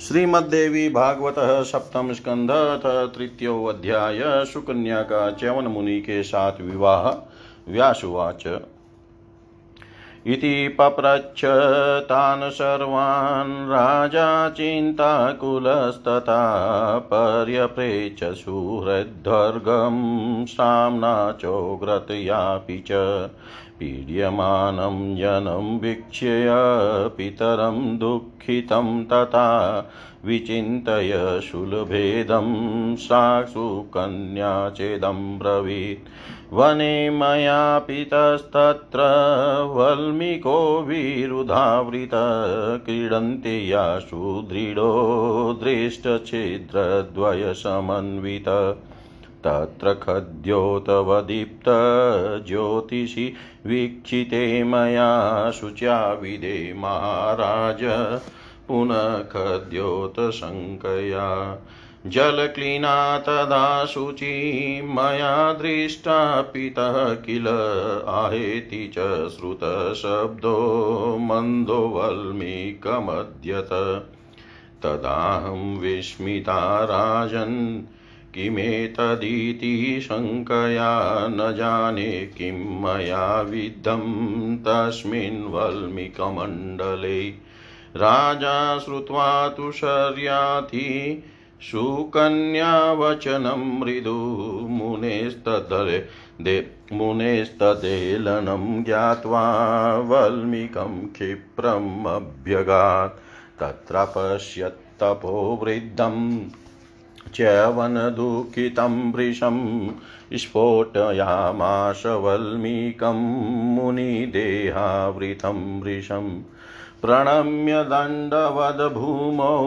श्रीमद्देवी भागवत सप्तम स्कंध तृतीयो अध्याय सुकन्या का च्यवन मुनि के साथ विवाह। व्यासुवाच। इति पप्रच्छ तान् सर्वान् राजा चिन्ताकुलस्तथा पर्यप्रेच सुहृद्वर्गं साम्ना चोग्रतयापि च। पीड्यमानं जनं वीक्ष्य पितरं दुःखितं तथा विचिन्तय शूलभेदं साक्षुकन्या चेदं ब्रवीत्। वने मया पितस्तत्र वल्मीको विरुधावृत क्रीडन्ति या सुदृढो दृष्टछिद्रद्वयसमन्वित तत्र खद्योतवदीप्तज्योतिषि वीक्षिते मया शुच्याविदे महाराज। पुनः खद्योतशङ्कया जलक्लीना तदा शुचि, मया दृष्टा पितः किल आहेति च श्रुतशब्दो मन्दो वल्मीकमद्यत तदाहं विस्मिता राजन् किमेतदिति शङ्कया न जाने किं मया विद्धं तस्मिन् वल्मीकमण्डले। राजा श्रुत्वा तु शर्याति सुकन्यावचनं मृदु मुनेस्तदले दे, मुनेस्तदेलनं ज्ञात्वा वल्मीकं क्षिप्रम् अभ्यगात् तत्र पश्यत्तपोवृद्धम् च्यवनदुःखितं वृषं स्फोटयामाश वल्मीकं मुनिदेहावृतं वृषं प्रणम्य दण्डवद्भूमौ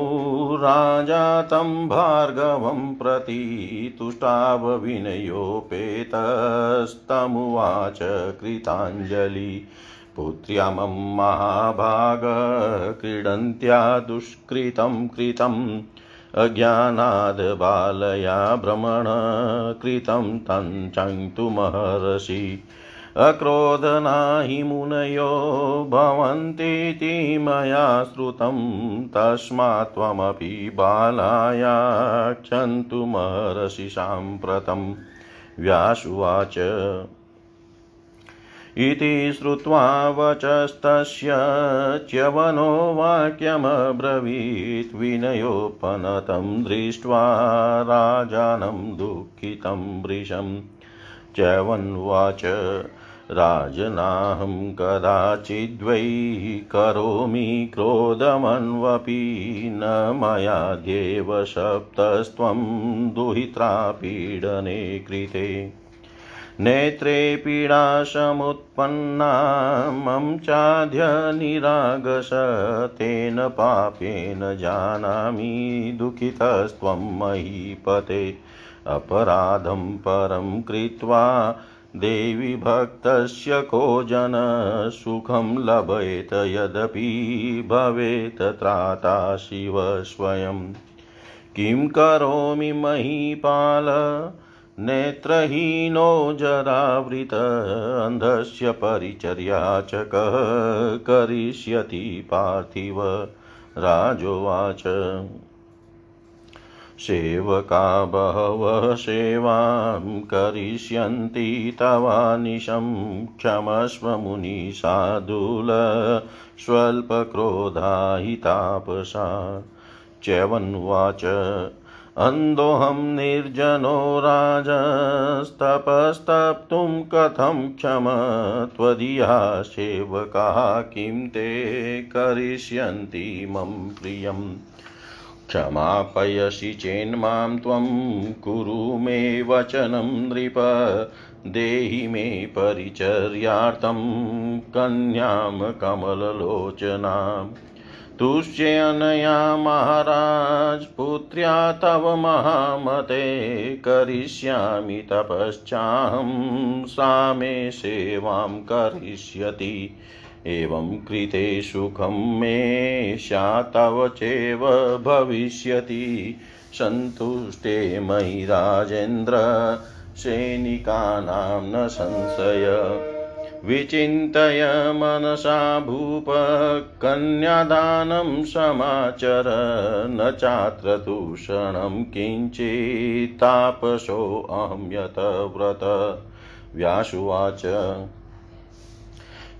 राजा तं भार्गवं प्रति तुष्टावविनयोपेतस्तमुवाच कृताञ्जलि। पुत्र्यामं महाभाग क्रीडन्त्या दुष्कृतं कृतम्। अज्ञानाद् बालया भ्रमण कृतं तञ्चङ्क्तुमहर्षि अक्रोधना हि मुनयो भवन्तीति मया श्रुतं तस्मात् त्वमपि बालाया क्षन्तुमहर्षि साम्प्रतं। व्यासुवाच। इति श्रुत्वा वचस्तस्य च्यवनो वाक्यमब्रवीत् विनयोपनतं दृष्ट्वा राजानं दुःखितं वृषं च्यवन्वाच, राजनाहं कदाचिद्वै करोमि क्रोधमन्वपि न मयाद्येव सप्तस्त्वं दुहित्रा पीडने कृते। नेत्रे पीडाशमुत्पन्ना मम चाद्य निरागस तेन पापेन जानामि दुःखितस्त्वं महीपते। अपराधं परं कृत्वा देवि भक्तस्य को सुखं लभेत यदपि भवेत् त्राता शिव स्वयं। किं करोमि महीपाल? नेत्रहीनो जरावृत अन्धस्य परिचर्या करिष्यति पार्थिव राजोवाच। सेवका बहवः सेवां करिष्यन्ति तवानिशं क्षमस्व मुनिसाधुल स्वल्पक्रोधा च्यवन्वाच अन्धोऽहं निर्जनो राजस्तपस्तप्तुं कथं क्षम त्वदीया सेवकाः किं ते करिष्यन्ति मम प्रियम्? क्षमापयसि चेन्मां त्वं कुरु मे वचनं नृप। देहि मे परिचर्यार्थं कन्यां कमललोचनाम्। तुष्येऽनया महाराज पुत्र्या तव महामते करिष्यामि तपश्चाहं, सा मे सेवां करिष्यति। एवं कृते सुखं मे स्या तव चैव भविष्यति। सन्तुष्टे मयि राजेन्द्र, सैनिकानां न संशय। विचिन्तय मनसा भूप कन्यादानं समाचर, न चात्र दूषणं किञ्चित्तापसोऽहं यत व्रत। व्यासुवाच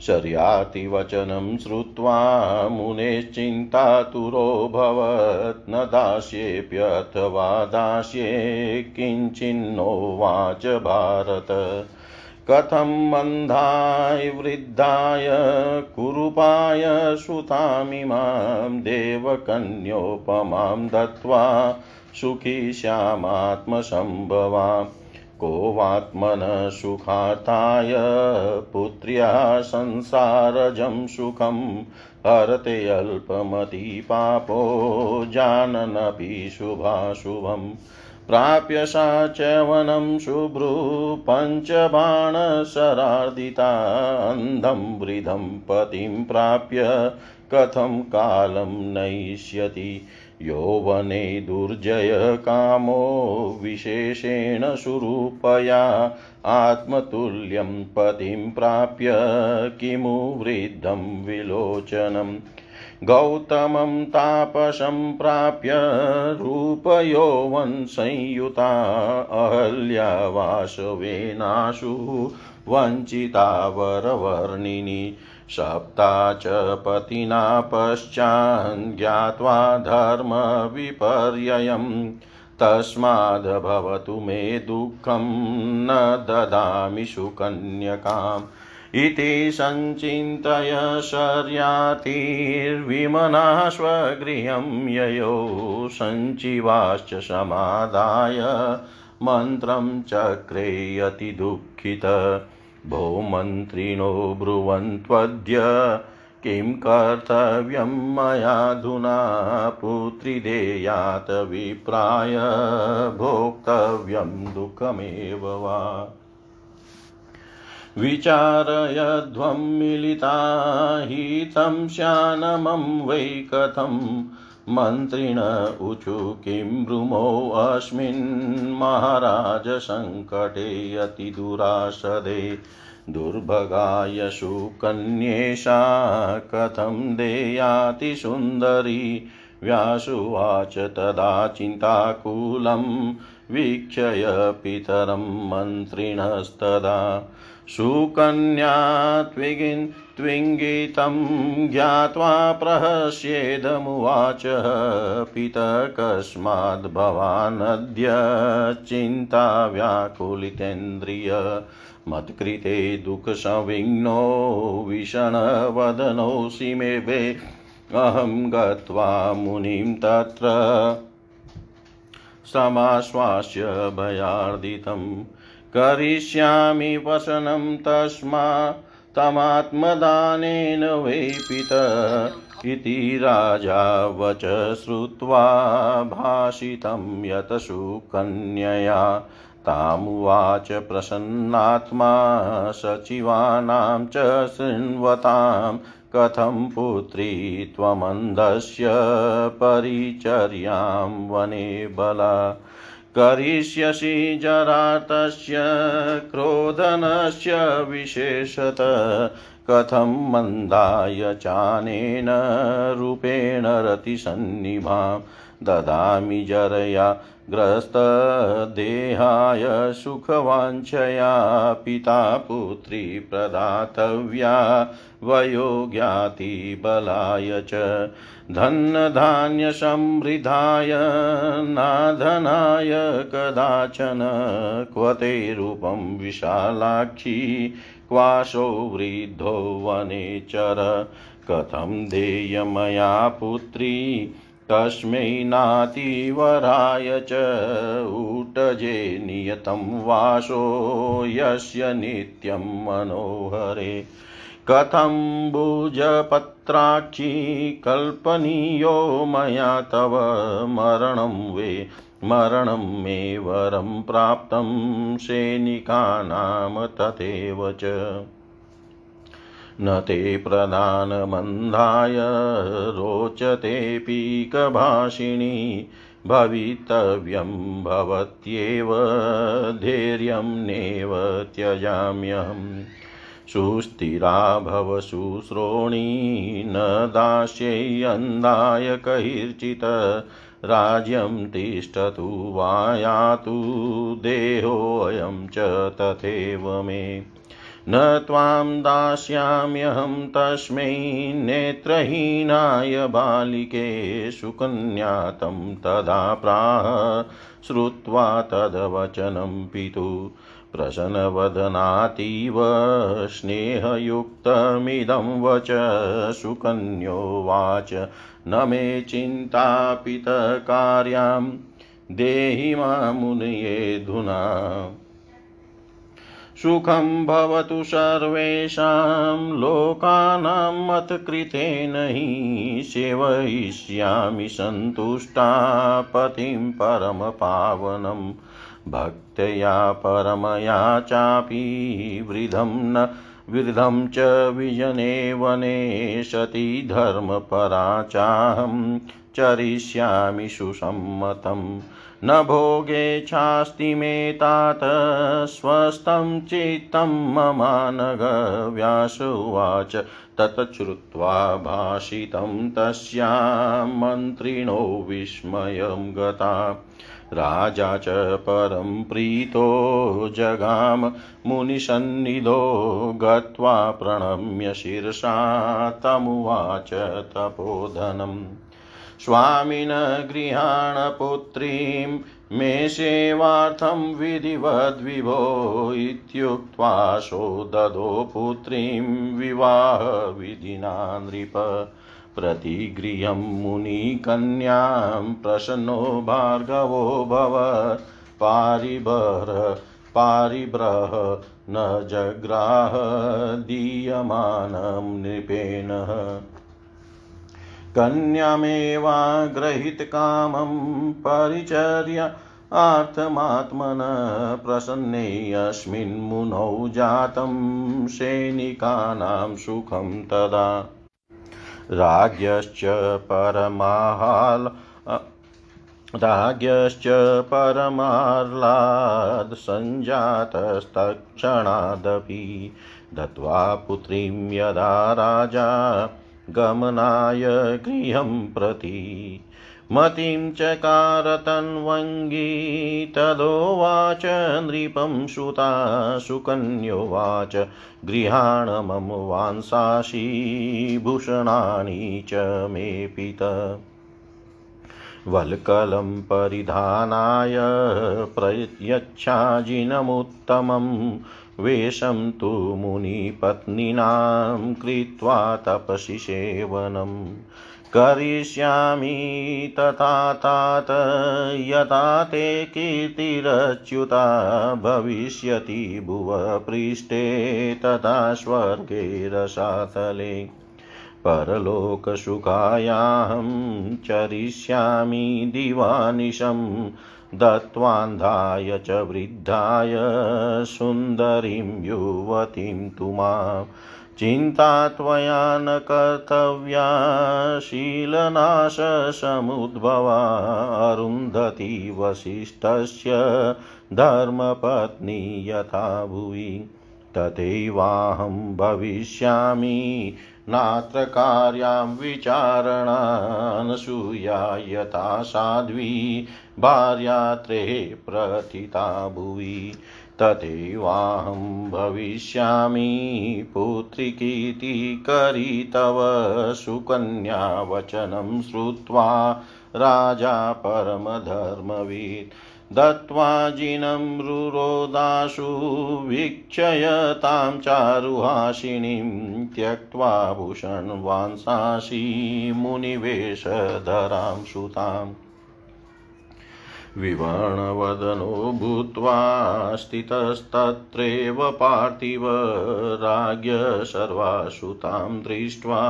शर्यातिवचनं श्रुत्वा मुनेश्चिन्तातुरोऽभवत् न दास्येऽप्यथवा दास्ये किञ्चिन्नोवाच भारत। कथं मन्दाय वृद्धाय, कुरूपाय सुतामिमां देवकन्योपमां दत्त्वा सुखी श्यामात्मसम्भवाम् को वात्मनः सुखाताय पुत्र्या संसारजं सुखं हरते अल्पमति पापो जाननपि शुभाशुभम्। प्राप्य सा च वनं शुभ्रू पञ्चबाणशरार्दिता अन्धं वृद्धं पतिं प्राप्य कथं कालं नयिष्यति यौवने दुर्जयकामो विशेषेण सुरूपया आत्मतुल्यं पतिं प्राप्य किमु वृद्धं विलोचनम्? गौतमं तापसं प्राप्य रूपयौवनसंयुता अहल्यावासवेनाशु वञ्चिता वरवर्णिनी सप्ता च पतिना पश्चान् ज्ञात्वा धर्मविपर्ययम् तस्माद्भवतु मे दुःखं न ददामि सुकन्यकाम् इति सञ्चिन्तय शर्यातिर्विमना स्वगृहं ययो सञ्चिवाश्च समादाय। मन्त्रं चक्रे अतिदुःखित। भो मन्त्रिणो ब्रुवन्त्वद्य किं कर्तव्यं मयाधुना पुत्रिदेयात् विप्राय भोक्तव्यं दुःखमेव वा? विचारयध्वं मिलिता हितं श्यानमं वै कथं? मन्त्रिण ऊचु किं ब्रूमोऽस्मिन् महाराजसङ्कटे अतिदुरासदे। दुर्भगाय सुकन्येषा कथं देयाति सुन्दरी? व्यासुवाच तदा चिन्ताकुलं, वीक्षय पितरं मन्त्रिणस्तदा। सुकन्या त्विगिन् त्विङ्गितं ज्ञात्वा प्रहस्येदमुवाच पित कस्माद् भवानद्य चिन्ता व्याकुलितेन्द्रिय मत्कृते दुःखसंविघ्नो विषणवदनोऽसि मे वे। अहं गत्वा मुनिं तत्र समाश्वास्य भयार्दितम् करिष्यामि वसनं तस्मा तमात्मदानेन वैपित इति राजा वच श्रुत्वा भाषितं यत सुकन्यया। तामुवाच प्रसन्नात्मा सचिवानां च शृण्वतां कथं पुत्री त्वमन्धस्य परिचर्यां वने बला। करिष्यसि जरातस्य क्रोधनस्य विशेषत। कथं मन्दाय चानेन रूपेण रतिसन्निभां ददामि जरया ग्रस्तदेहाय सुखवाञ्छया पिता पुत्री प्रदातव्या वयोज्ञातिबलाय च धनधान्यसमृद्धाय नाधनाय कदाचन क्व ते रूपं विशालाक्षी क्वाशो वृद्धो वने चर कथं देयमया पुत्री तस्मै नातिवराय च। ऊटजे नियतं वासो यस्य नित्यं मनोहरे। कथं भुजपत्राक्षी कल्पनीयो मया तव मरणं वे। मरणं मे वरं प्राप्तं सैनिकानां तथैव च। न ते प्रधानमन्धाय रोचते पीकभाषिणी भवितव्यं भवत्येव धैर्यं नेव त्यजाम्यहम् सुस्थिरा भव शुश्रोणी न दास्यैयन्दाय कैर्चित् राज्यं तिष्ठतु वा यातु देहोऽयं च तथैव मे। न त्वां दास्याम्यहं तस्मै नेत्रहीनाय बालिके सुकन्या तं तदा प्राह श्रुत्वा तद्वचनं पितु प्रसन्नवदनातीव स्नेहयुक्तमिदं वच सुकन्योवाच न मे चिन्तापितकार्यां देहि मामुनयेधुना सुखं भवतु सर्वेषां लोकानां मत्कृतेन हि सेवयिष्यामि सन्तुष्टा पतिं परमपावनम् भक्त्या परमया चापि वृद्धं न वृद्धं च विजने वने सति धर्मपरा चाहं चरिष्यामि सुसम्मतम्। न भोगेच्छास्ति मे तात, स्वस्थं चित्तं ममानघव्यास उवाच। ततश्रुत्वा भाषितं तस्यां मन्त्रिणो विस्मयं गता। राजा च परं प्रीतो जगाम, मुनिसन्निधो गत्वा प्रणम्य शिरसा तमुवाच तपोधनम्। स्वामिन गृहाण पुत्रीं मे सेवार्थं विधिवद्विभो इत्युक्त्वा सो ददो पुत्रीं विवाहविधिना नृप प्रतिगृहं मुनिकन्यां प्रसन्नो भार्गवो भव पारिभर पारिब्रह न जग्राह दीयमानं नृपेण कन्यामेवाग्रहीतकामं परिचर्य आर्थमात्मन प्रसन्नेऽस्मिन्मुनौ जातं सैनिकानां सुखं तदा। राज्ञश्च परमाहाल राज्ञश्च परमाह्लादसञ्जातस्तक्षणादपि दत्त्वा पुत्रीं यदा राजा गमनाय गृहं प्रति। मतिं चकारतन्वङ्गी तदोवाच नृपं सुता सुकन्योवाच गृहाण मम वांसाशी भूषणानि च मे पित वल्कलं परिधानाय प्रयच्छाजिनमुत्तमम् वेषं तु मुनिपत्नीनां कृत्वा तपसि सेवनम् करिष्यामि तथा तात यथा ते कीर्तिरच्युता भविष्यति भुवपृष्ठे तथा स्वर्गे रसातले। परलोकसुखायाहं चरिष्यामि दिवानिशम् दत्त्वान्धाय च वृद्धाय सुन्दरीं युवतीं तु माँ चिन्ता त्वया न कर्तव्या शीलनाशसमुद्भवा अरुन्धती वसिष्ठस्य धर्मपत्नी यथा भुवि तथैवाहं भविष्यामि नात्र कार्यां विचारणानसूया यथा साध्वी, भार्यात्रे प्रथिता भुवि। तथैवाहं भविष्यामि पुत्रिकीति करी तव सुकन्यावचनं श्रुत्वा राजा परमधर्मवित्। दत्त्वा जिनं रुरोदाशु वीक्षय तां चारुहासिनीं त्यक्त्वा भूषणवांसाशी मुनिवेशधरां सुताम् विवर्णवदनो भूत्वा स्थितस्तत्रैव पार्थिव राज्ञ सर्वासुतां दृष्ट्वा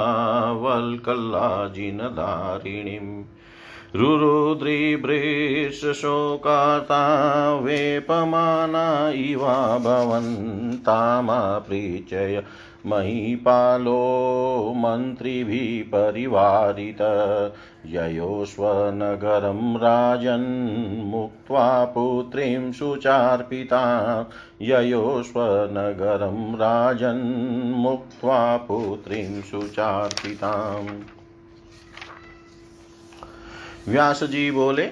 वल्कल्लाजिनधारिणीम् रुरुद्रिभृशोकाता वेपमाना इवाभवन्तामापृचय महीपालो मन्त्रिभिः परिवारित ययोष्वनगरं राजन्मुक्त्वा पुत्रीं सुचार्पिता राजन्मुक्त्वा पुत्रीं सुचार्पिताम् व्यास जी बोले,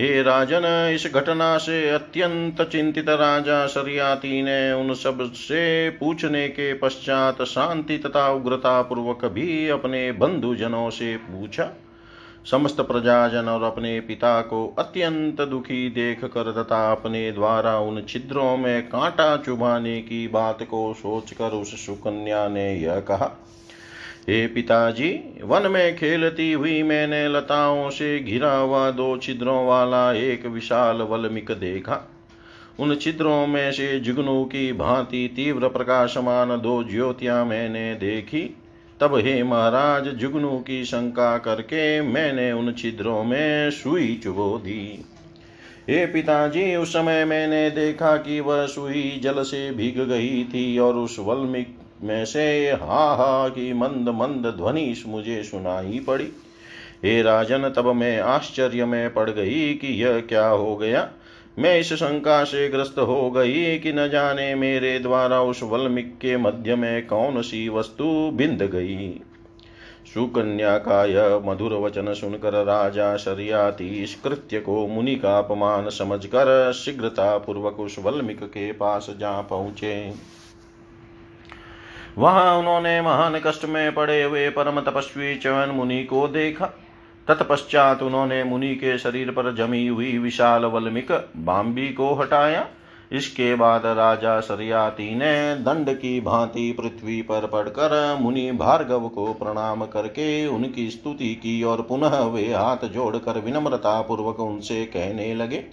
हे राजन, इस घटना से अत्यंत चिंतित राजा शरियाती ने उन सबसे पूछने के पश्चात शांति तथा उग्रता पूर्वक भी अपने बंधुजनों से पूछा। समस्त प्रजाजन और अपने पिता को अत्यंत दुखी देख कर तथा अपने द्वारा उन छिद्रों में कांटा चुभाने की बात को सोचकर उस सुकन्या ने यह कहा हे पिताजी, वन में खेलती हुई मैंने लताओं से घिरा हुआ दो छिद्रों वाला एक विशाल वलमिक देखा। उन छिद्रों में से जुगनू की भांति तीव्र प्रकाशमान दो ज्योतियाँ मैंने देखी। तब हे महाराज, जुगनू की शंका करके मैंने उन छिद्रों में सुई चुबो दी। हे पिताजी, उस समय मैंने देखा कि वह सुई जल से भीग गई थी और उस वल्मिक में से हा हा की मंद मंद ध्वनि मुझे सुनाई पड़ी। हे राजन, तब मैं आश्चर्य में पड़ गई कि यह क्या हो गया। मैं इस शंका से ग्रस्त हो गई कि न जाने मेरे द्वारा उस वल्मिक के मध्य में कौन सी वस्तु बिंद गई। सुकन्या का यह मधुर वचन सुनकर राजा शरियाती कृत्य को मुनि का अपमान समझकर शीघ्रता पूर्वक उस वल्मिक के पास जा पहुँचे। वहाँ उन्होंने महान कष्ट में पड़े हुए परम तपस्वी चवन मुनि को देखा। तत्पश्चात उन्होंने मुनि के शरीर पर जमी हुई विशाल वल्मिक बाम्बी को हटाया। इसके बाद राजा सरियाती ने दंड की भांति पृथ्वी पर पड़कर मुनि भार्गव को प्रणाम करके उनकी स्तुति की और पुनः वे हाथ जोड़कर विनम्रता पूर्वक उनसे कहने लगे,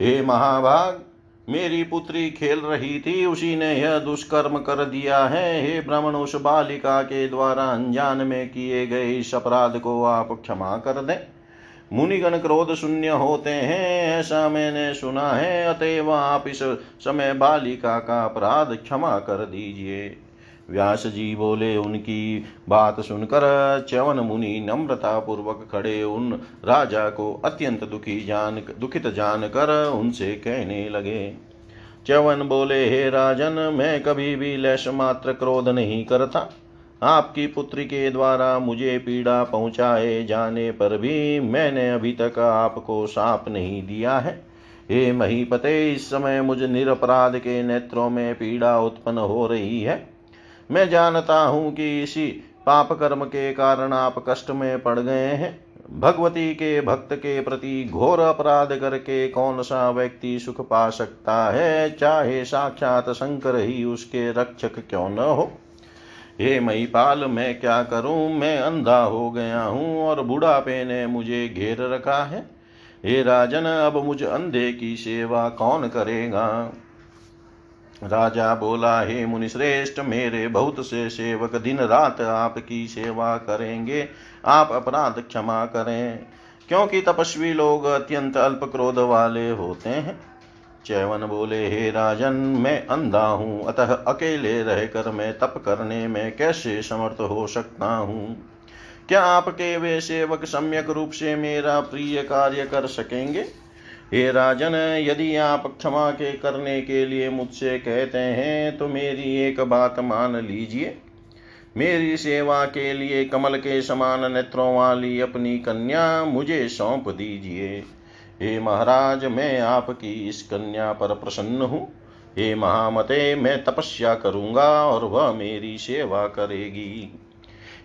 हे महाभाग मेरी पुत्री खेल रही थी, उसी ने यह दुष्कर्म कर दिया है। हे ब्राह्मण, उस बालिका के द्वारा अनजान में किए गए इस अपराध को आप क्षमा कर दें। मुनिगण क्रोध शून्य होते हैं, ऐसा मैंने सुना है। अतएव आप इस समय बालिका का अपराध क्षमा कर दीजिए। व्यास जी बोले, उनकी बात सुनकर च्यवन मुनि नम्रता पूर्वक खड़े उन राजा को अत्यंत दुखी जान, दुखित जानकर उनसे कहने लगे। च्यवन बोले, हे राजन, मैं कभी भी लैश मात्र क्रोध नहीं करता। आपकी पुत्री के द्वारा मुझे पीड़ा पहुँचाए जाने पर भी मैंने अभी तक आपको साप नहीं दिया है। हे महीपते, इस समय मुझ निरपराध के नेत्रों में पीड़ा उत्पन्न हो रही है। मैं जानता हूँ कि इसी पाप कर्म के कारण आप कष्ट में पड़ गए हैं। भगवती के भक्त के प्रति घोर अपराध करके कौन सा व्यक्ति सुख पा सकता है? चाहे साक्षात शंकर ही उसके रक्षक क्यों न हो। हे महीपाल मैं क्या करूँ? मैं अंधा हो गया हूँ और बुढ़ापे ने मुझे घेर रखा है। हे राजन, अब मुझ अंधे की सेवा कौन करेगा? राजा बोला, हे मुनिश्रेष्ठ, मेरे बहुत से सेवक दिन रात आपकी सेवा करेंगे। आप अपराध क्षमा करें, क्योंकि तपस्वी लोग अत्यंत अल्प क्रोध वाले होते हैं। चैवन बोले, हे राजन, मैं अंधा हूँ, अतः अकेले रहकर मैं तप करने में कैसे समर्थ हो सकता हूँ? क्या आपके वे सेवक सम्यक रूप से मेरा प्रिय कार्य कर सकेंगे? हे राजन, यदि आप क्षमा के करने के लिए मुझसे कहते हैं तो मेरी एक बात मान लीजिए। मेरी सेवा के लिए कमल के समान नेत्रों वाली अपनी कन्या मुझे सौंप दीजिए। हे महाराज, मैं आपकी इस कन्या पर प्रसन्न हूँ। हे महामते, मैं तपस्या करूँगा और वह मेरी सेवा करेगी।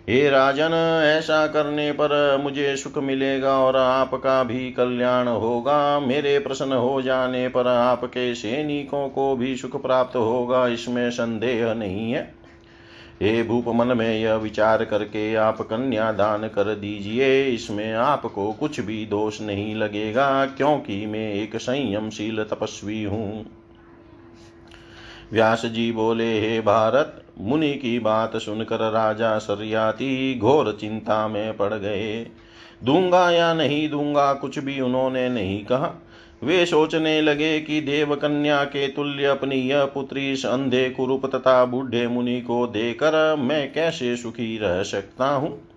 हे राजन, ऐसा करने पर मुझे सुख मिलेगा और आपका भी कल्याण होगा। मेरे प्रसन्न हो जाने पर आपके सैनिकों को भी सुख प्राप्त होगा, इसमें संदेह नहीं है। हे भूप, मन में यह विचार करके आप कन्या दान कर दीजिए, इसमें आपको कुछ भी दोष नहीं लगेगा, क्योंकि मैं एक संयमशील तपस्वी हूँ। व्यास जी बोले, हे भारत मुनि की बात सुनकर राजा सरयाती घोर चिंता में पड़ गए। दूँगा या नहीं दूँगा कुछ भी उन्होंने नहीं कहा। वे सोचने लगे कि देव कन्या के तुल्य अपनी यह पुत्री अंधे कुरूप तथा बूढ़े मुनि को देकर मैं कैसे सुखी रह सकता हूँ?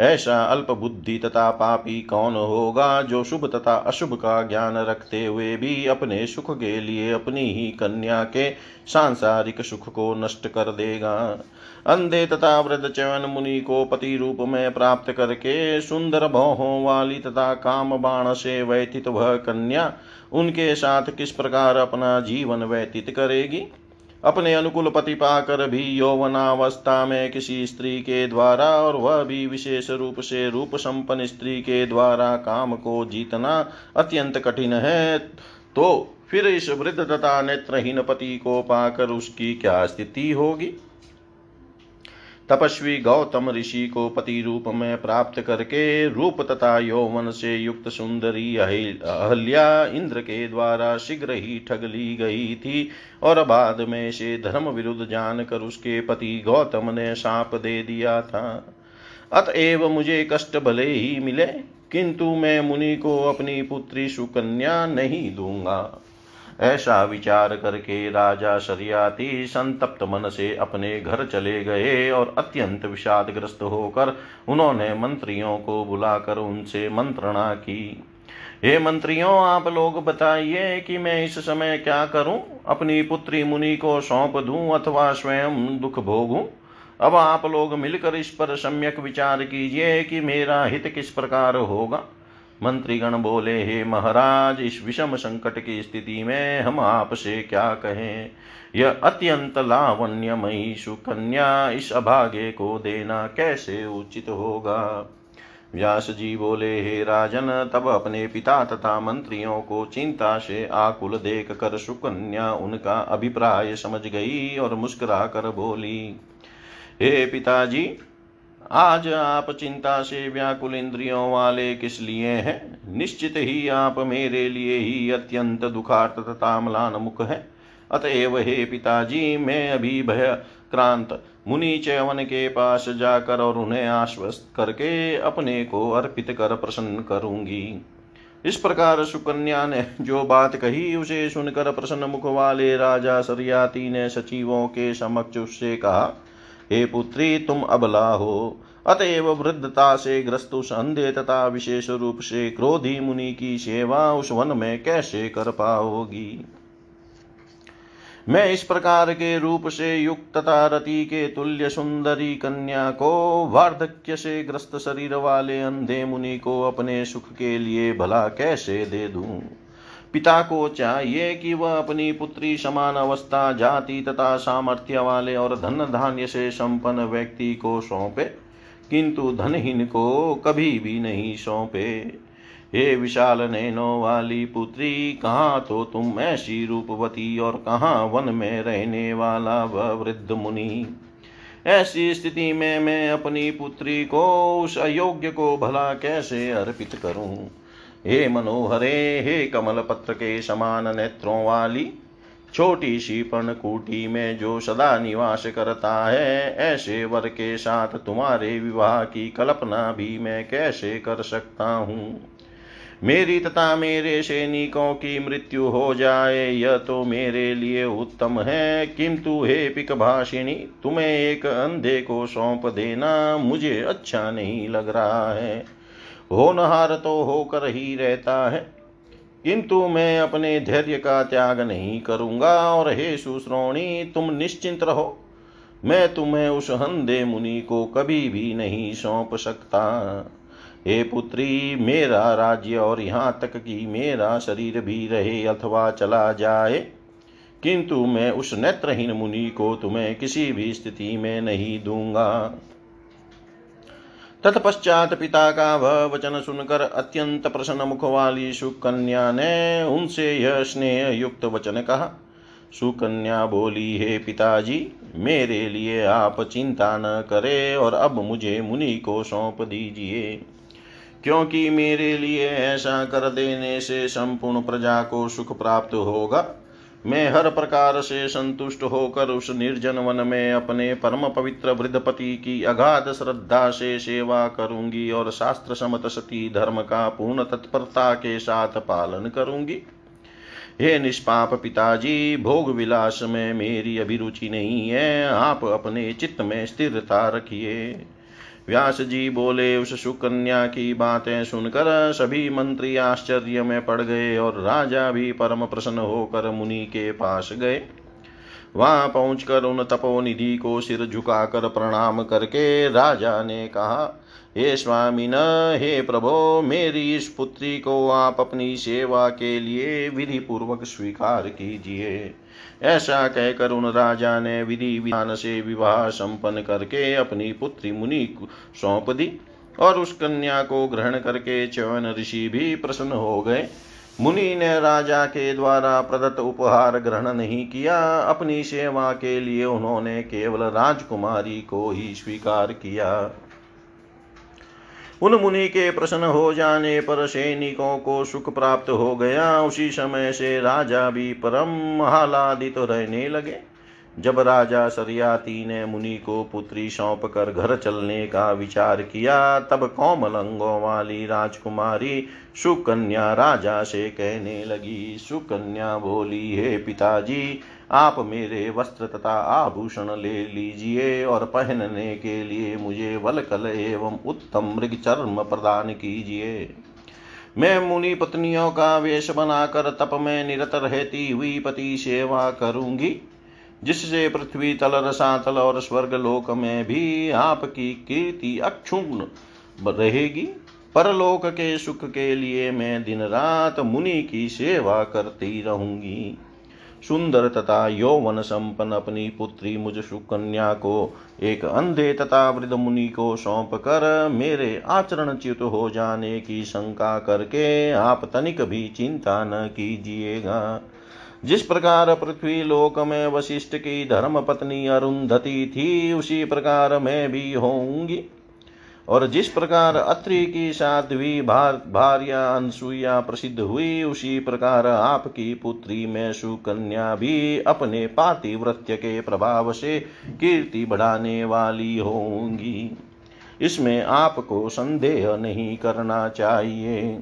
ऐसा अल्प बुद्धि तथा पापी कौन होगा जो शुभ तथा अशुभ का ज्ञान रखते हुए भी अपने सुख के लिए अपनी ही कन्या के सांसारिक सुख को नष्ट कर देगा? अंधे तथा वृद्ध चयन मुनि को पति रूप में प्राप्त करके सुंदर भौहों वाली तथा काम बाण से व्यतीत वह कन्या उनके साथ किस प्रकार अपना जीवन व्यतीत करेगी? अपने अनुकूल पति पाकर भी यौवनावस्था में किसी स्त्री के द्वारा और वह भी विशेष रूप से रूप संपन्न स्त्री के द्वारा काम को जीतना अत्यंत कठिन है। तो फिर इस वृद्ध तथा नेत्रहीन पति को पाकर उसकी क्या स्थिति होगी? तपस्वी गौतम ऋषि को पति रूप में प्राप्त करके रूप तथा यौवन से युक्त सुंदरी अहल्या इंद्र के द्वारा शीघ्र ही ठग ली गई थी और बाद में से धर्म विरुद्ध जानकर उसके पति गौतम ने साप दे दिया था। अतएव मुझे कष्ट भले ही मिले, किंतु मैं मुनि को अपनी पुत्री सुकन्या नहीं दूँगा। ऐसा विचार करके राजा शरियाती संतप्त मन से अपने घर चले गए और अत्यंत विषादग्रस्त होकर उन्होंने मंत्रियों को बुलाकर उनसे मंत्रणा की। हे मंत्रियों, आप लोग बताइए कि मैं इस समय क्या करूँ? अपनी पुत्री मुनि को सौंप दूँ अथवा स्वयं दुख भोगूं? अब आप लोग मिलकर इस पर सम्यक विचार कीजिए कि मेरा हित किस प्रकार होगा। मंत्रीगण बोले, हे महाराज, इस विषम संकट की स्थिति में हम आपसे क्या कहें? यह अत्यंत लावण्यमयी सुकन्या, इस अभागे को देना कैसे उचित होगा? व्यास जी बोले, हे राजन, तब अपने पिता तथा मंत्रियों को चिंता से आकुल देख कर सुकन्या उनका अभिप्राय समझ गई और मुस्कुरा कर बोली, हे पिताजी आज आप चिंता से व्याकुल इंद्रियों वाले किस लिए हैं? निश्चित ही आप मेरे लिए ही अत्यंत दुखार्त तथा मलान मुख है। अतएव हे पिताजी, मैं अभी भय क्रांत मुनि चैवन के पास जाकर और उन्हें आश्वस्त करके अपने को अर्पित कर प्रसन्न करूँगी। इस प्रकार सुकन्या ने जो बात कही, उसे सुनकर प्रसन्न मुख वाले राजा सरियाती ने सचिवों के समक्ष उससे कहा हे पुत्री, तुम अबला हो अतएव वृद्धता से ग्रस्त उस अंधे तथा विशेष रूप से क्रोधी मुनि की सेवा उस वन में कैसे कर पाओगी? मैं इस प्रकार के रूप से युक्त तथा रति के तुल्य सुंदरी कन्या को वार्धक्य से ग्रस्त शरीर वाले अंधे मुनि को अपने सुख के लिए भला कैसे दे दूँ? पिता को चाहिए कि वह अपनी पुत्री समान अवस्था, जाति तथा सामर्थ्य वाले और धन धान्य से संपन्न व्यक्ति को सौंपे, किंतु धनहीन को कभी भी नहीं सौंपे। हे विशाल नैनो वाली पुत्री, कहाँ तो तुम ऐसी रूपवती और कहाँ वन में रहने वाला वह वृद्ध मुनि? ऐसी स्थिति में मैं अपनी पुत्री को, उस अयोग्य को भला कैसे अर्पित करूँ? हे मनोहरे, हे कमल पत्र के समान नेत्रों वाली छोटी सी पर्णकुटी में जो सदा निवास करता है, ऐसे वर के साथ तुम्हारे विवाह की कल्पना भी मैं कैसे कर सकता हूँ? मेरी तथा मेरे सैनिकों की मृत्यु हो जाए, यह तो मेरे लिए उत्तम है। किंतु हे पिक भाषिणी तुम्हें एक अंधे को सौंप देना मुझे अच्छा नहीं लग रहा है। होनहार तो होकर ही रहता है। किंतु मैं अपने धैर्य का त्याग नहीं करूँगा और हे सुश्रोणी, तुम निश्चिंत रहो। मैं तुम्हें उस हंदे मुनि को कभी भी नहीं सौंप सकता। हे पुत्री, मेरा राज्य और यहाँ तक कि मेरा शरीर भी रहे अथवा चला जाए, किंतु मैं उस नेत्रहीन मुनि को तुम्हें किसी भी स्थिति में नहीं दूँगा। तत्पश्चात पिता का वह वचन सुनकर अत्यंत प्रसन्न मुख वाली सुकन्या ने उनसे यह स्नेह युक्त वचन कहा, सुकन्या बोली, हे पिताजी, मेरे लिए आप चिंता न करें और अब मुझे मुनि को सौंप दीजिए। क्योंकि मेरे लिए ऐसा कर देने से संपूर्ण प्रजा को सुख प्राप्त होगा मैं हर प्रकार से संतुष्ट होकर उस निर्जन वन में अपने परम पवित्र वृद्धपति की अगाध श्रद्धा से सेवा करूँगी और शास्त्र समत सती धर्म का पूर्ण तत्परता के साथ पालन करूँगी। हे निष्पाप पिताजी, भोग विलास में मेरी अभिरुचि नहीं है। आप अपने चित्त में स्थिरता रखिए। व्यास जी बोले, उस सुकन्या की बातें सुनकर सभी मंत्री आश्चर्य में पड़ गए और राजा भी परम प्रसन्न होकर मुनि के पास गए। वहाँ पहुंचकर उन तपोनिधि को सिर झुकाकर प्रणाम करके राजा ने कहा, हे स्वामी न, हे प्रभो, मेरी इस पुत्री को आप अपनी सेवा के लिए विधि पूर्वक स्वीकार कीजिए। ऐसा कहकर उन राजा ने विधि विधान से विवाह संपन्न करके अपनी पुत्री मुनि को सौंप दी और उस कन्या को ग्रहण करके चवन ऋषि भी प्रसन्न हो गए। मुनि ने राजा के द्वारा प्रदत्त उपहार ग्रहण नहीं किया। अपनी सेवा के लिए उन्होंने केवल राजकुमारी को ही स्वीकार किया। उन मुनि के प्रसन्न हो जाने पर सैनिकों को सुख प्राप्त हो गया। उसी समय से राजा भी परम आह्लादित तो रहने लगे। जब राजा सरियाती ने मुनि को पुत्री सौंप कर घर चलने का विचार किया, तब कोमल अंगों वाली राजकुमारी सुकन्या राजा से कहने लगी, सुकन्या बोली, हे पिताजी, आप मेरे वस्त्र तथा आभूषण ले लीजिए और पहनने के लिए मुझे वलकल एवं उत्तम मृग चर्म प्रदान कीजिए। मैं मुनि पत्नियों का वेश बनाकर तप में निरत रहती हुई पति सेवा करूँगी। जिससे पृथ्वी तल रसातल और स्वर्ग लोक में भी आपकी कीर्ति अक्षुण रहेगी। परलोक के सुख के लिए मैं दिन रात मुनि की सेवा करती रहूँगी। सुंदर तथा यौवन संपन्न अपनी पुत्री मुझ सुकन्या को एक अंधे तथा वृद्ध मुनि को सौंप कर मेरे आचरण च्युत हो जाने की शंका करके आप तनिक भी चिंता न कीजिएगा। जिस प्रकार पृथ्वी लोक में वशिष्ठ की धर्म पत्नी अरुंधति थी, उसी प्रकार मैं भी होंगी और जिस प्रकार अत्रि की साध्वी भार्या अनसुईया प्रसिद्ध हुई, उसी प्रकार आपकी पुत्री में सुकन्या भी अपने पातिव्रत्य के प्रभाव से कीर्ति बढ़ाने वाली होंगी इसमें आपको संदेह नहीं करना चाहिए।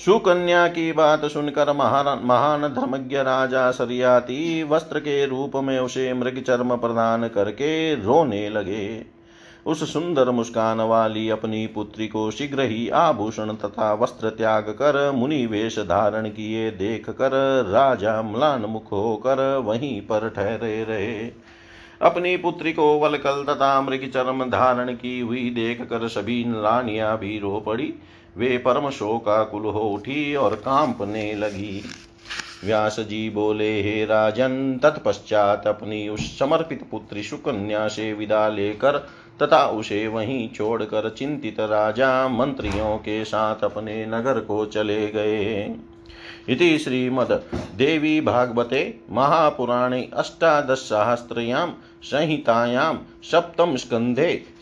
सुकन्या की बात सुनकर महान महान धर्मज्ञ राजा सरियाती वस्त्र के रूप में उसे मृग चर्म प्रदान करके रोने लगे। उस सुंदर मुस्कान वाली अपनी पुत्री को शीघ्र ही आभूषण तथा वस्त्र त्याग कर मुनि वेश धारण किए देख कर राजा म्लान मुख होकर वहीं पर ठहरे रहे। अपनी पुत्री को वलकल तथा मृग चरम धारण की हुई देख कर सभी रानियाँ भी रो पड़ी। वे परम शोकाकुल हो उठी और कांपने लगी। व्यास जी बोले, हे राजन, तत्पश्चात अपनी उस समर्पित पुत्री सुकन्या से विदा लेकर तथा उसे वहीं छोड़कर चिंतित राजा मंत्रियों के साथ अपने नगर को चले गए। इति श्रीमद् देवी भागवते महापुराणे अष्टादशसहस्रयां संहितायां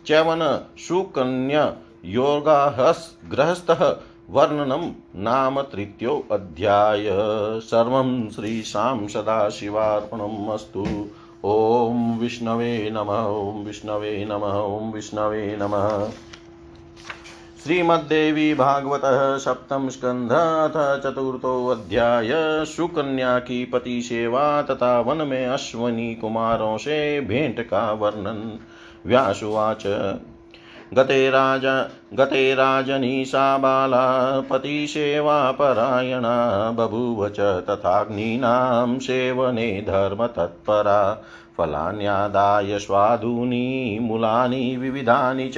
च्यवन सुकन्या योगाहस गृहस्थः वर्णनं नाम तृतीयोऽध्याय सर्वं श्रीशां सदाशिवार्पणम् अस्तु। ॐ विष्णवे नमः, ॐ विष्णवे नमः, ॐ विष्णवे नमः। श्रीमद्देवी भागवतः सप्तम स्कंध अथ चतुर्थो अध्याय। सुकन्या की पति सेवा तथा वन में अश्वनी कुमारों से भेंट का वर्णन। व्यासुवाच गते राज गते राजनी सा बाला पतिसेवापरायणा बभूव च तथाग्नीनां सेवने धर्मतत्परा। फलान्यादाय स्वादूनि मूलानि विविधानि च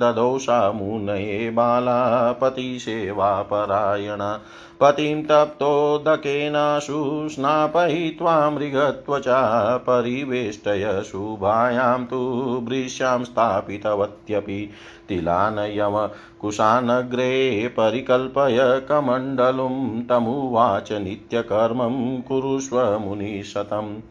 ददोषा मुनये बाला पतिसेवापरायणा पतिं तप्तोदकेनाशु स्नापयित्वा मृगत्वचा परिवेष्टय शुभायां तु भृश्यां स्थापितवत्यपि। तिलानयम कुशानग्रे परिकल्पय कमण्डलुं तमुवाच नित्यकर्मं कुरुष्व मुनिशतम्।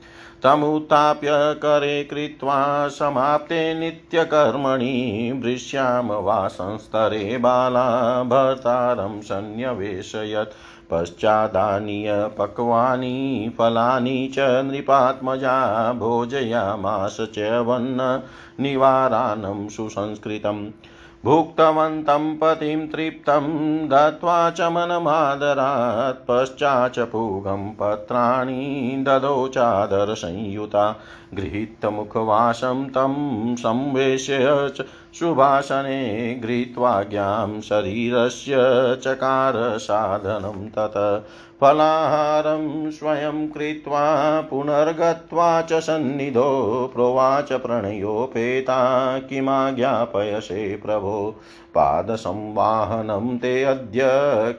तमुत्थाप्य करे कृत्वा समाप्ते नित्यकर्मणि भृश्यां वा संस्तरे बाला भर्तारं सन्न्यवेशयत् पश्चादानीय पक्वानि फलानि च नृपात्मजा भोजयामास च वन्न निवारानं सुसंस्कृतम्। भुक्तवन्तं पतिं तृप्तं दत्त्वा च मनमादरात् पश्चाच्च पूगं पत्राणि ददौ चादरसंयुता गृहीतमुखवासं तं संवेश्य च शुभासने गृहीत्वाज्ञां शरीरस्य चकार साधनं तत् फलाहारं स्वयं कृत्वा पुनर्गत्वा च सन्निधो प्रोवाच प्रणयोपेता किमाज्ञापयसे प्रभो। पादसंवाहनं ते अद्य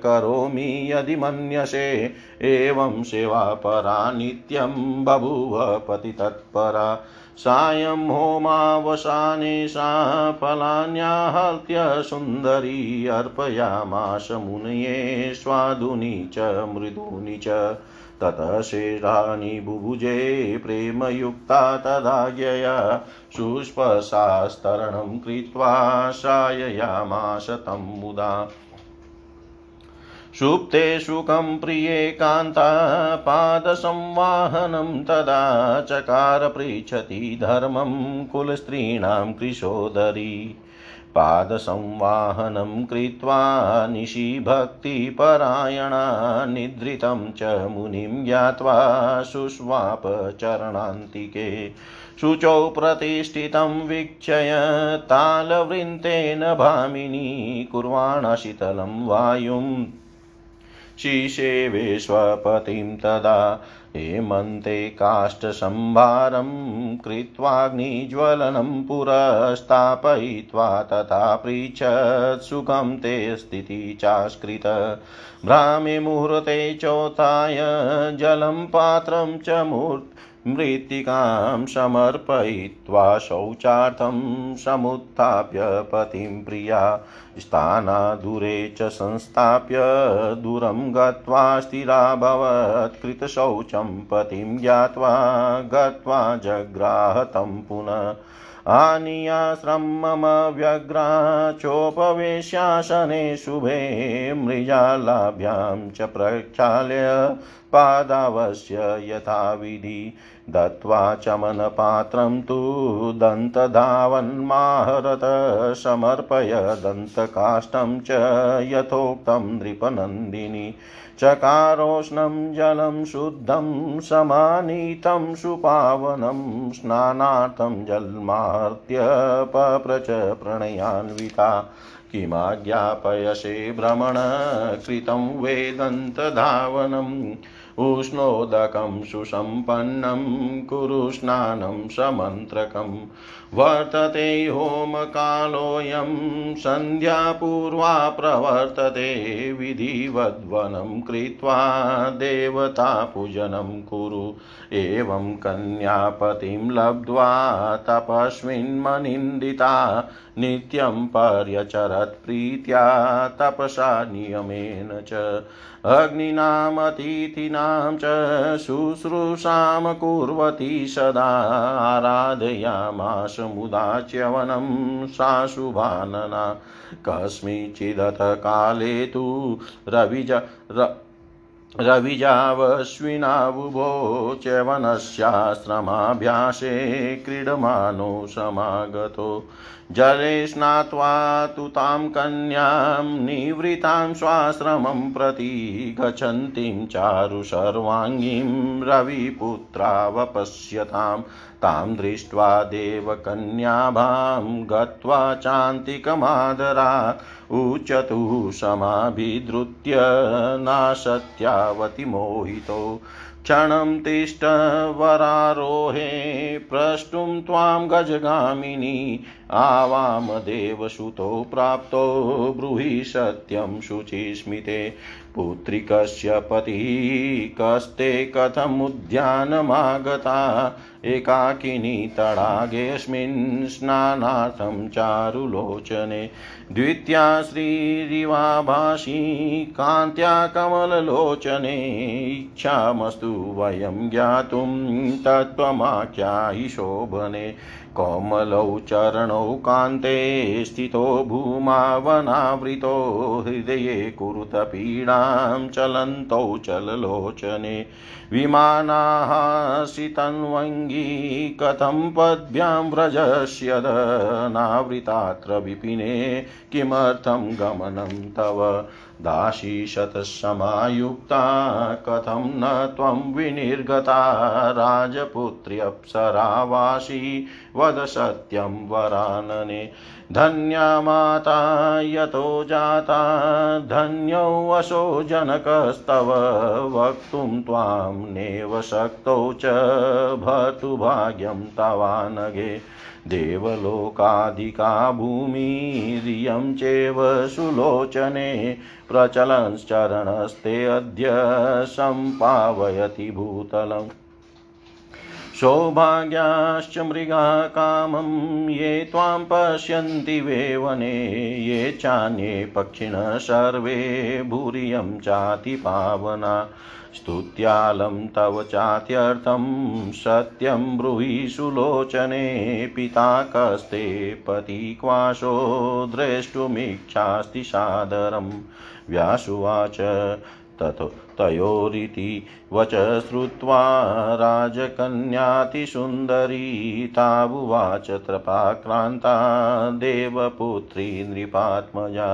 करोमि यदि मन्यसे। एवं सेवापरा नित्यं बभूव पतितत्परा। सायं होमावसाने सा फलान्याहत्य सुन्दरी अर्पयामाश मुनये स्वादुनि च, मृदूनि च। ततः शेषानि बुभुजे प्रेमयुक्ता तदाज्ञया। शुष्पशास्तरणं कृत्वा शाययामाश तं मुदा सुप्ते सुखं प्रिये कान्ता पादसंवाहनं तदा चकार पृच्छति धर्मं कुलस्त्रीणां कृशोदरी। पादसंवाहनं कृत्वा निशिभक्तिपरायणा निद्रितं च मुनिं ज्ञात्वा शुष्वापचरणान्तिके शुचौ प्रतिष्ठितं वीक्षय तालवृन्तेन भामिनी कुर्वाणशीतलं वायुं शिशेवे स्वपतिं तदा हेमन्ते काष्ठसंभारं कृत्वाग्निज्वलनं पुरस्थापयित्वा तथा पृच्छत् सुखं ते स्थिति चास्कृत भ्रामे मुहूर्ते चौथाय जलं पात्रं च मूर् मृत्तिकां समर्पयित्वा शौचार्थं समुत्थाप्य पतिं प्रिया। स्थानादूरे च संस्थाप्य दूरं गत्वा स्थिराभवत् कृतशौचं पतिं ज्ञात्वा गत्वा जग्राहतं पुनः। आनीयाश्रममव्यग्रा चोपवेश्यासने शुभे मृजालाभ्यां च प्रक्षाल्य पादावस्य यथाविधि दत्त्वा चमनपात्रं तु दन्तधावन्माहरत समर्पय दन्तकाष्ठं च यथोक्तं नृपनन्दिनी चकारोष्णं जलं शुद्धं समानीतं सुपावनं स्नानार्थं जन्मार्त्य पप्रच प्रणयान्विता किमाज्ञापयसे भ्रमण कृतं वेदन्तधावनम् उष्णोदकं सुसम्पन्नं कुरु स्नानं समन्त्रकं वर्तते होमकालोऽयं सन्ध्यापूर्वा प्रवर्तते विधिवद्वनं कृत्वा देवतापूजनं कुरु। एवं कन्यापतिं लब्ध्वा तपस्विन्मनिन्दिता नित्यं पर्यचरत् प्रीत्या तपसा नियमेन च। अग्निनामतिथीनां च शुश्रूषां कुर्वती सदा आराधयामास मुदा च्यवनं साशुभानना। कस्मिंश्चिदथ काले तु रविज र रविजावश्विनाबुभो च्यवनस्याश्रमाभ्यासे क्रीडमानो समागतो। जले स्नात्वा तु तां कन्यां निवृतां स्वाश्रमं प्रति गच्छन्तीं चारु सर्वाङ्गीं रविपुत्रावपश्यतां। तां दृष्ट्वा देवकन्याभां गत्वा चान्तिकमादरात् उच्यतु समाभिधृत्य नासत्यावतिमोहितो क्षणं तिष्ठ वरारोहे प्रष्टुं त्वां गजगामिनी आवामदेवसुतो प्राप्तो ब्रूहि सत्यं शुचिस्मिते। पुत्रिकस्य पतिः कस्ते कथमुद्यानमागता। एकाकिनी तडागेऽस्मिन् स्नानार्थं चारुलोचने। द्वितीया श्रीरिवाभाषी कान्त्या कमललोचने। इच्छामस्तु वयं ज्ञातुं तत्त्वमाख्यायि शोभने। कोमलौ चरणौ कान्ते स्थितो भूमावनावृतो हृदये कुरुतपीडां चलन्तौ चललोचने विमानाः सितन्वङ्गी कथं पद्भ्यां व्रजस्यदनावृतात्र विपिने किमर्थं गमनं तव दासीशतसमायुक्ता कथं न त्वं विनिर्गता, राजपुत्र्यप्सरावासी, वद सत्यं वरानने। धन्या माता यतो जाता, धन्यो वशो जनकस्तव, वक्तुं त्वां नेव शक्तौ च भर्तुभाग्यं तवानगे। देवलोकाधिका भूमिरियं चैव सुलोचने प्रचलंश्चरणस्ते अद्य सम्पावयति भूतलम्। सौभाग्याश्च मृगा कामं, ये त्वां पश्यन्ति वेवने ये चान्ये पक्षिणः सर्वे, भूरियं चाति पावना। स्तुत्यालं तव चात्यर्थं, सत्यं ब्रूहि सुलोचने पिता कस्ते पतिक्वाशो द्रष्टुमिच्छास्ति सादरं। व्यासुवाच, ततो तयोरिति वच श्रुत्वा राजकन्यातिसुन्दरी तावुवाच त्रपाक्रान्ता देवपुत्री नृपात्मजा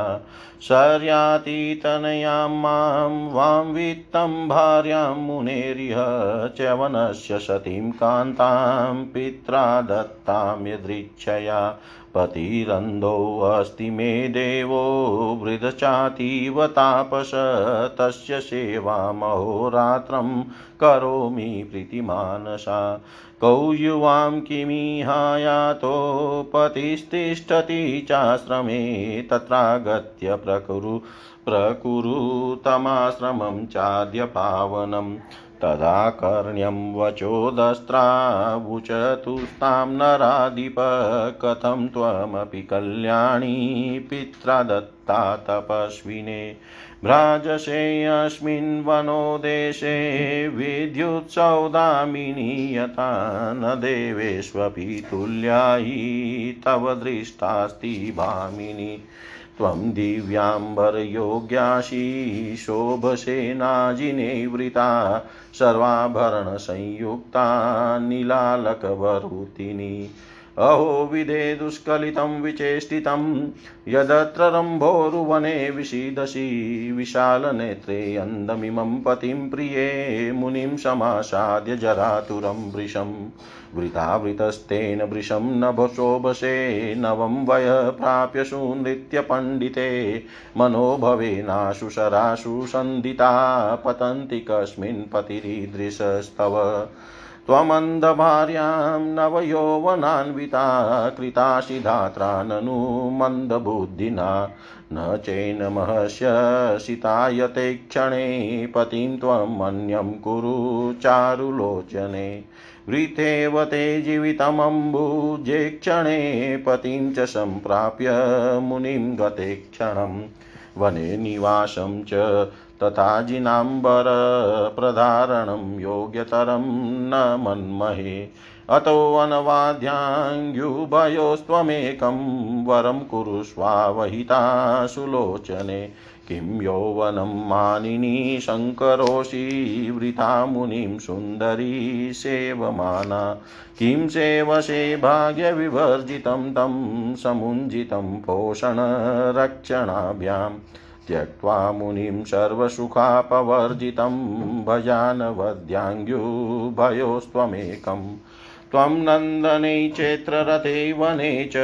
शर्यातीतनयां माँ वां वित्तं भार्यां मुनेरिह च्यवनस्य सतीं कान्तां पित्रा दत्तां यदृच्छया पतिरन्धोऽस्ति मे देवो वृदचातीव तापस तस्य सेवामहोरात्रं करोमि प्रीतिमानसा। कौ युवां किमिहायातो पतिस्तिष्ठति चाश्रमे तत्रागत्य प्रकुरु प्रकुरु तमाश्रमं चाद्यपावनम् तदा कर्ण्यं वचोदस्त्रावुचतुस्तां नराधिप कथं त्वमपि कल्याणी पित्रा दत्ता तपस्विने देशे विद्युत्सौदामिनी यथा न देवेष्वपि तुल्यायि तव दृष्टास्ति भामिनी त्वं दिव्याम्बरयोग्याशी शोभसेनाजिनेवृता सर्वाभरणसंयुक्ता नीलालकवरुतिनी। अहो विधे दुष्कलितं विचेष्टितं, यदत्र रम्भोरुवने विषीदसि विशालनेत्रे अन्दमिमं पतिं प्रिये, मुनिं समासाद्य जरातुरं वृषम् वृतावृतस्तेन वृषं नभशोभसे, नवं वय प्राप्य सुनृत्यपण्डिते मनोभवेनाशु शराशु सन्दिता पतन्ति कस्मिन् पतिरीदृशस्तव। त्वमन्धभार्यां नवयौवनान्विता कृतासि धात्रा ननु मन्दबुद्धिना न चैनमहस्य सितायते क्षणे पतिं त्वम् अन्यं कुरु चारुलोचने। वृथेव ते जीवितमम्बुजे क्षणे पतिं च सम्प्राप्य मुनिं गते क्षणं। वने निवासं च तथा जिनाम्बरप्रधारणं योग्यतरं न मन्महे। अतोऽनवाद्याङ्ग्युभयोस्त्वमेकं वरं कुरुष्वावहिता सुलोचने किं यौवनं मानिनी शङ्करोषि वृथा मुनिं सुन्दरी सेवमाना। किं सेवसे भाग्यविवर्जितं तं समुञ्जितं पोषणरक्षणाभ्याम्। त्यक्त्वा मुनिं सर्वसुखापवर्जितं भजानवद्याङ्ग्युभयोस्त्वमेकम् त्वं नन्दने चैत्ररथे वने च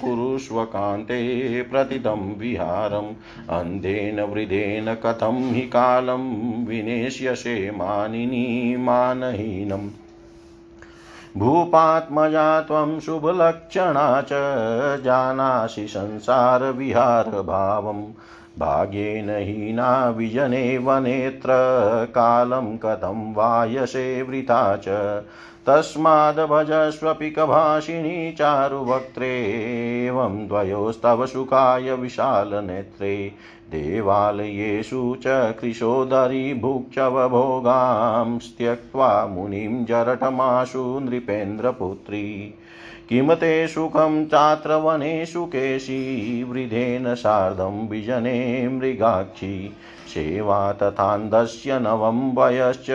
कुरुष्व कान्ते प्रतिदं विहारम् अन्धेन वृधेन कथं हि कालं विनेष्यसे मानिनी मानहीनम् भूपात्मजा त्वं शुभलक्षणा च जानासि संसारविहारभावम् भाग्येन हीना विजने वनेत्र, कालं कथं वायसे वृथा च। तस्माद्भजस्वपि कभाषिणी चारुवक्त्रेवं द्वयोस्तव सुखाय विशालनेत्रे। देवालयेषु च कृशोदरी भुक्षवभोगां त्यक्त्वा मुनिं जरटमाशु नृपेन्द्रपुत्री। किं ते सुखं चात्र वनेषु केशी, वृधेन सार्धं विजने मृगाक्षी। सेवा तथान्धस्य नवं वयश्च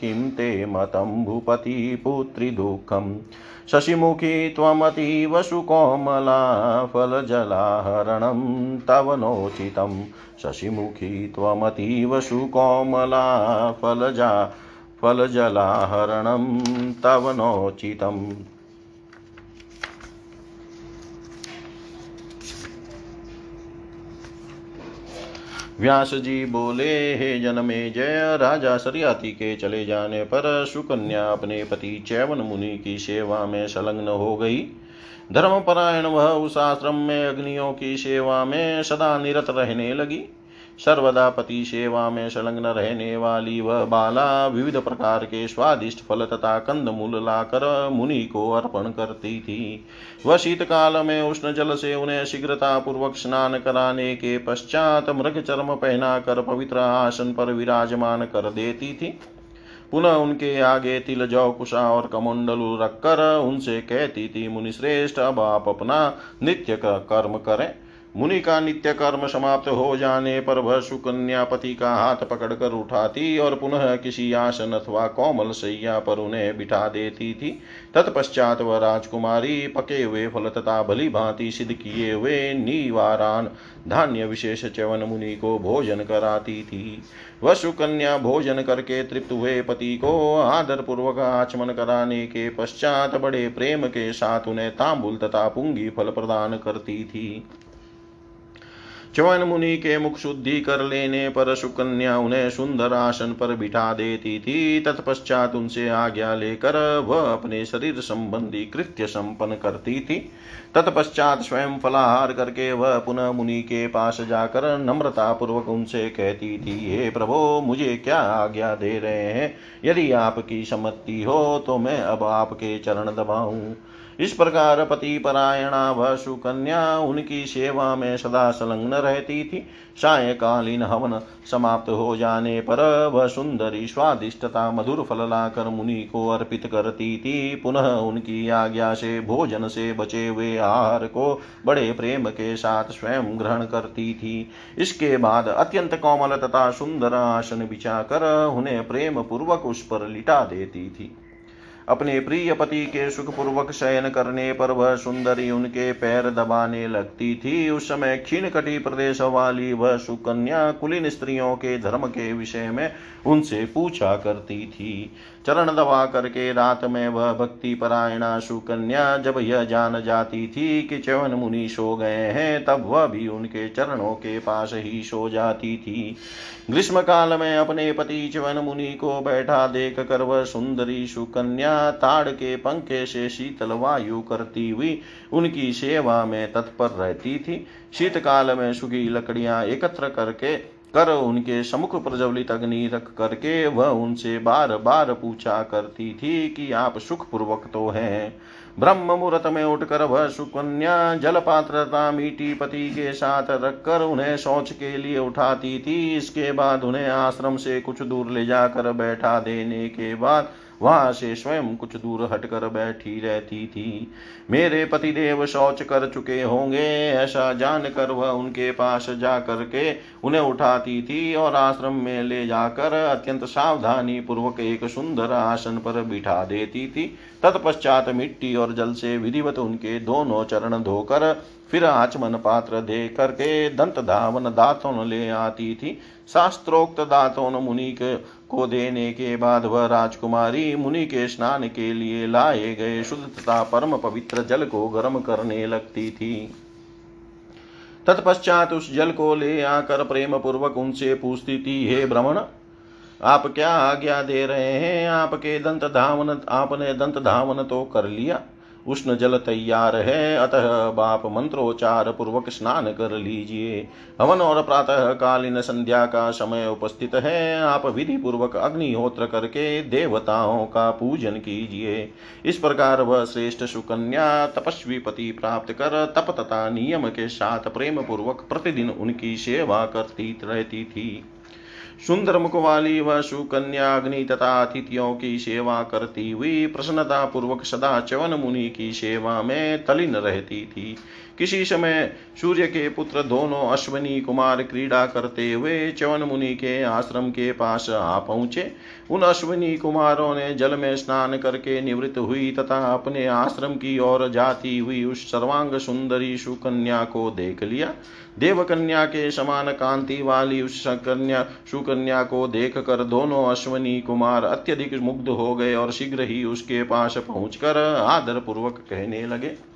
किं ते मतं भूपतिपुत्रिदुःखम् शशिमुखी त्वमतीव सुकोमला, फलजलाहरणं तव नोचितं। शशिमुखी त्वमतीव सुकोमला, फलजा फलजलाहरणं तव नोचितम्। व्यास जी बोले, हे जनमे, जय राजा सरियाती के चले जाने पर सुकन्या अपने पति चैवन मुनि की सेवा में संलग्न हो गई। धर्मपरायण वह उस आश्रम में अग्नियों की सेवा में सदा निरत रहने लगी। सर्वदा पति सेवा में संलग्न रहने वाली वह बाला विविध प्रकार के स्वादिष्ट फल तथा कंद मूल लाकर मुनि को अर्पण करती थी। वह शीतकाल में उष्ण जल से उन्हें शीघ्रता पूर्वक स्नान कराने के पश्चात मृग चर्म पहना कर पवित्र आसन पर विराजमान कर देती थी। पुनः उनके आगे तिल जौ कुशा और कमंडलू रखकर उनसे कहती थी मुनि श्रेष्ठ अब आप अपना नित्य कर्म करें। मुनि का नित्य कर्म समाप्त हो जाने पर वह सुकन्या पति का हाथ पकड़कर उठाती और पुनः किसी आसन अथवा कोमल सैया पर उन्हें बिठा देती थी। तत्पश्चात वह राजकुमारी पके हुए फल तथा भली भांति सिद्ध किए हुए निवारान धान्य विशेष च्यवन मुनि को भोजन कराती थी। वह सुकन्या भोजन करके तृप्त हुए पति को आदर पूर्वक आचमन कराने के पश्चात बड़े प्रेम के साथ उन्हें तांबुल तथा पुंगी फल प्रदान करती थी। च्यवन मुनि के मुख शुद्धि कर लेने पर सुकन्या उन्हें सुंदर आसन पर बिठा देती थी। तत्पश्चात उनसे आज्ञा लेकर वह अपने शरीर संबंधी कृत्य संपन्न करती थी। तत्पश्चात स्वयं फलाहार करके वह पुनः मुनि के पास जाकर नम्रता पूर्वक उनसे कहती थी, हे प्रभो, मुझे क्या आज्ञा दे रहे हैं? यदि आपकी सम्मति हो तो मैं अब आपके चरण दबाऊं। इस प्रकार पति परायणा वह सुकन्या उनकी सेवा में सदा संलग्न रहती थी। सायकालीन हवन समाप्त हो जाने पर वह सुंदरी, स्वादिष्टता, मधुर फल लाकर मुनि को अर्पित करती थी। पुनः उनकी आज्ञा से, भोजन से बचे हुए आहार को बड़े प्रेम के साथ स्वयं ग्रहण करती थी। इसके बाद अत्यंत कोमल तथा सुंदर आसन बिछा कर उन्हें प्रेम पूर्वक उस पर लिटा देती थी। अपने प्रिय पति के सुखपूर्वक शयन करने पर वह सुंदरी उनके पैर दबाने लगती थी। उस समय क्षीण कटी प्रदेश वाली वह सुकन्या कुलीन स्त्रियों के धर्म के विषय में उनसे पूछा करती थी। चरण दबा करके रात में वह भक्ति परायणा सुकन्या जब यह जान जाती थी कि चवन मुनि सो गए हैं, तब वह भी उनके चरणों के पास ही सो जाती थी। ग्रीष्म काल में अपने पति च्यवन मुनि को बैठा देख कर वह सुंदरी सुकन्या ताड़ के पंखे से शीतल वायु करती हुई उनकी सेवा में तत्पर रहती थी। शीतकाल में सुखी लकड़ियाँ एकत्र करके कर उनके समुख प्रज्वलित अग्नि रख करके वह उनसे बार बार पूछा करती थी कि आप सुख पूर्वक तो हैं। ब्रह्म मुहूर्त में उठकर वह सुकन्या जल पात्रता मीठी पति के साथ रखकर उन्हें शौच के लिए उठाती थी। इसके बाद उन्हें आश्रम से कुछ दूर ले जाकर बैठा देने के बाद वहाँ से स्वयं कुछ दूर हटकर बैठी रहती थी। मेरे पतिदेव शौच कर चुके होंगे, ऐसा जानकर वह उनके पास जा करके उन्हें उठाती थी और आश्रम में ले जाकर अत्यंत सावधानी पूर्वक एक सुंदर आसन पर बिठा देती थी। तत्पश्चात मिट्टी और जल से विधिवत उनके दोनों चरण धोकर फिर आचमन पात्र दे करके दंत धावन दातोन ले आती थी। शास्त्रोक्त दातोन मुनि को देने के बाद वह राजकुमारी मुनि के स्नान के लिए लाए गए शुद्ध तथा परम पवित्र जल को गर्म करने लगती थी। तत्पश्चात उस जल को ले आकर प्रेम पूर्वक उनसे पूछती थी, हे भ्रमण आप क्या आज्ञा दे रहे हैं? आपके दंत धावन आपने दंत धावन तो कर लिया। उष्ण जल तैयार है। अतः बाप मंत्रोच्चार पूर्वक स्नान कर लीजिए। हवन और प्रातः कालीन संध्या का समय उपस्थित है। आप विधि पूर्वक अग्निहोत्र करके देवताओं का पूजन कीजिए। इस प्रकार वह श्रेष्ठ सुकन्या तपस्वी पति प्राप्त कर तप तथा नियम के साथ प्रेम पूर्वक प्रतिदिन उनकी सेवा करती रहती थी। सुंदर मुख वाली वह सुकन्या अग्नि तथा अतिथियों की सेवा करती हुई प्रसन्नता पूर्वक सदा चवन मुनि की सेवा में तलिन रहती थी। किसी समय सूर्य के पुत्र दोनों अश्वनी कुमार क्रीड़ा करते हुए चवन मुनि के आश्रम के पास आ पहुँचे। उन अश्विनी कुमारों ने जल में स्नान करके निवृत्त हुई तथा अपने आश्रम की ओर जाती हुई उस सर्वांग सुंदरी सुकन्या को देख लिया। देवकन्या के समान कांति वाली उस कन्या सुकन्या को देख कर दोनों अश्वनी कुमार अत्यधिक मुग्ध हो गए और शीघ्र ही उसके पास पहुंचकर आदर पूर्वक कहने लगे।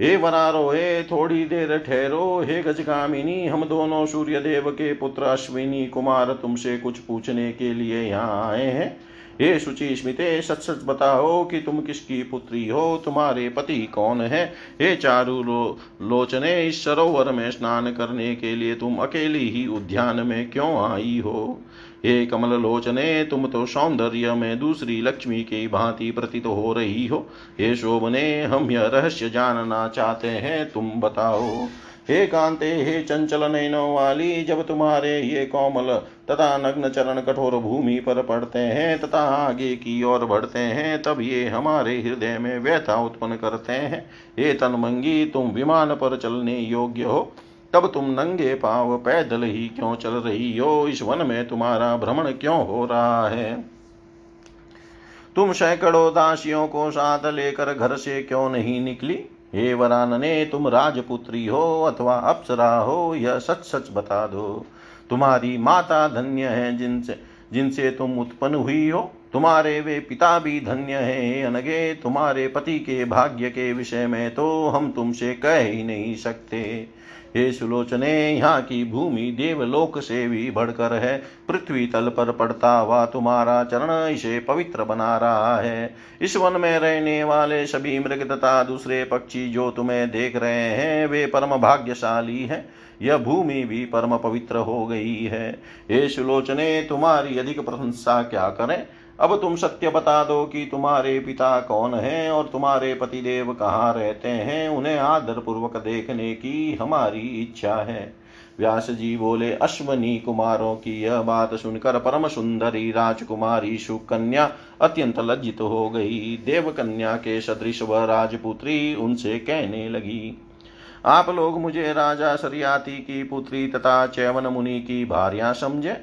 हे वरारोहे थोड़ी देर ठहरो। हे गजगामिनी, हम दोनों सूर्य देव के पुत्र अश्विनी कुमार तुमसे कुछ पूछने के लिए यहाँ आए हैं। हे शुचि स्मिते सच सच बताओ कि तुम किसकी पुत्री हो? तुम्हारे पति कौन है? हे चारु लो, लोचने इस सरोवर में स्नान करने के लिए तुम अकेली ही उद्यान में क्यों आई हो? हे कमल लोचने तुम तो सौंदर्य में दूसरी लक्ष्मी की भांति प्रतीत हो रही हो। हे शोभने हम यह रहस्य जानना चाहते हैं तुम बताओ। हे कांते, हे चंचल नैनों वाली, जब तुम्हारे ये कोमल तथा नग्न चरण कठोर भूमि पर पड़ते हैं, तथा आगे की ओर बढ़ते हैं, तब ये हमारे हृदय में व्यथा उत्पन्न करते हैं। हे तनमंगी, तुम विमान पर चलने योग्य हो, तब तुम नंगे पाव पैदल ही क्यों चल रही हो? इस वन में तुम्हारा भ्रमण क्यों हो रहा है? तुम सैकड़ों दासियों को साथ लेकर घर से क्यों नहीं निकली? हे वरानने, तुम राजपुत्री हो अथवा अप्सरा हो, यह सच सच बता दो। तुम्हारी माता धन्य है जिनसे जिनसे तुम उत्पन्न हुई हो। तुम्हारे वे पिता भी धन्य है अनगे। तुम्हारे पति के भाग्य के विषय में तो हम तुमसे कह ही नहीं सकते। हे सुलोचने, यहाँ की भूमि देवलोक से भी बढ़कर है। पृथ्वी तल पर पड़ता हुआ तुम्हारा चरण इसे पवित्र बना रहा है। इस वन में रहने वाले सभी मृग तथा दूसरे पक्षी जो तुम्हें देख रहे हैं, वे परम भाग्यशाली हैं। यह भूमि भी परम पवित्र हो गई है। हे सुलोचने, तुम्हारी अधिक प्रशंसा क्या करें? अब तुम सत्य बता दो कि तुम्हारे पिता कौन है और तुम्हारे पतिदेव कहाँ रहते हैं, उन्हें आदर पूर्वक देखने की हमारी इच्छा है। व्यास जी बोले, अश्वनी कुमारों की यह बात सुनकर परम सुंदरी राजकुमारी सुकन्या अत्यंत लज्जित हो गई। देव कन्या के सदृश व राजपुत्री उनसे कहने लगी, आप लोग मुझे राजा सरियाती की पुत्री तथा चैवन मुनि की भार्या समझे?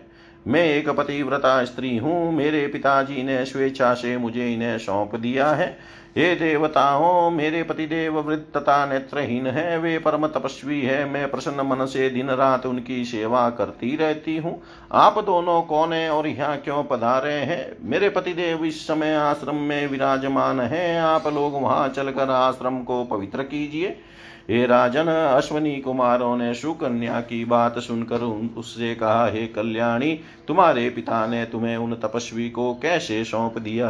मैं एक पतिव्रता स्त्री हूँ। मेरे पिताजी ने स्वेच्छा से मुझे इन्हें सौंप दिया है। हे देवताओं, मेरे पतिदेव तथा नेत्रहीन है। वे परम तपस्वी है। मैं प्रसन्न मन से दिन रात उनकी सेवा करती रहती हूँ। आप दोनों कौन है और यहाँ क्यों पधारे हैं? मेरे पतिदेव इस समय आश्रम में विराजमान है। आप लोग वहाँ चलकर आश्रम को पवित्र कीजिए। हे राजन, अश्वनी कुमारों ने सुकन्या की बात सुनकर उससे कहा, हे कल्याणी, तुम्हारे पिता ने तुम्हें उन तपस्वी को कैसे सौंप दिया?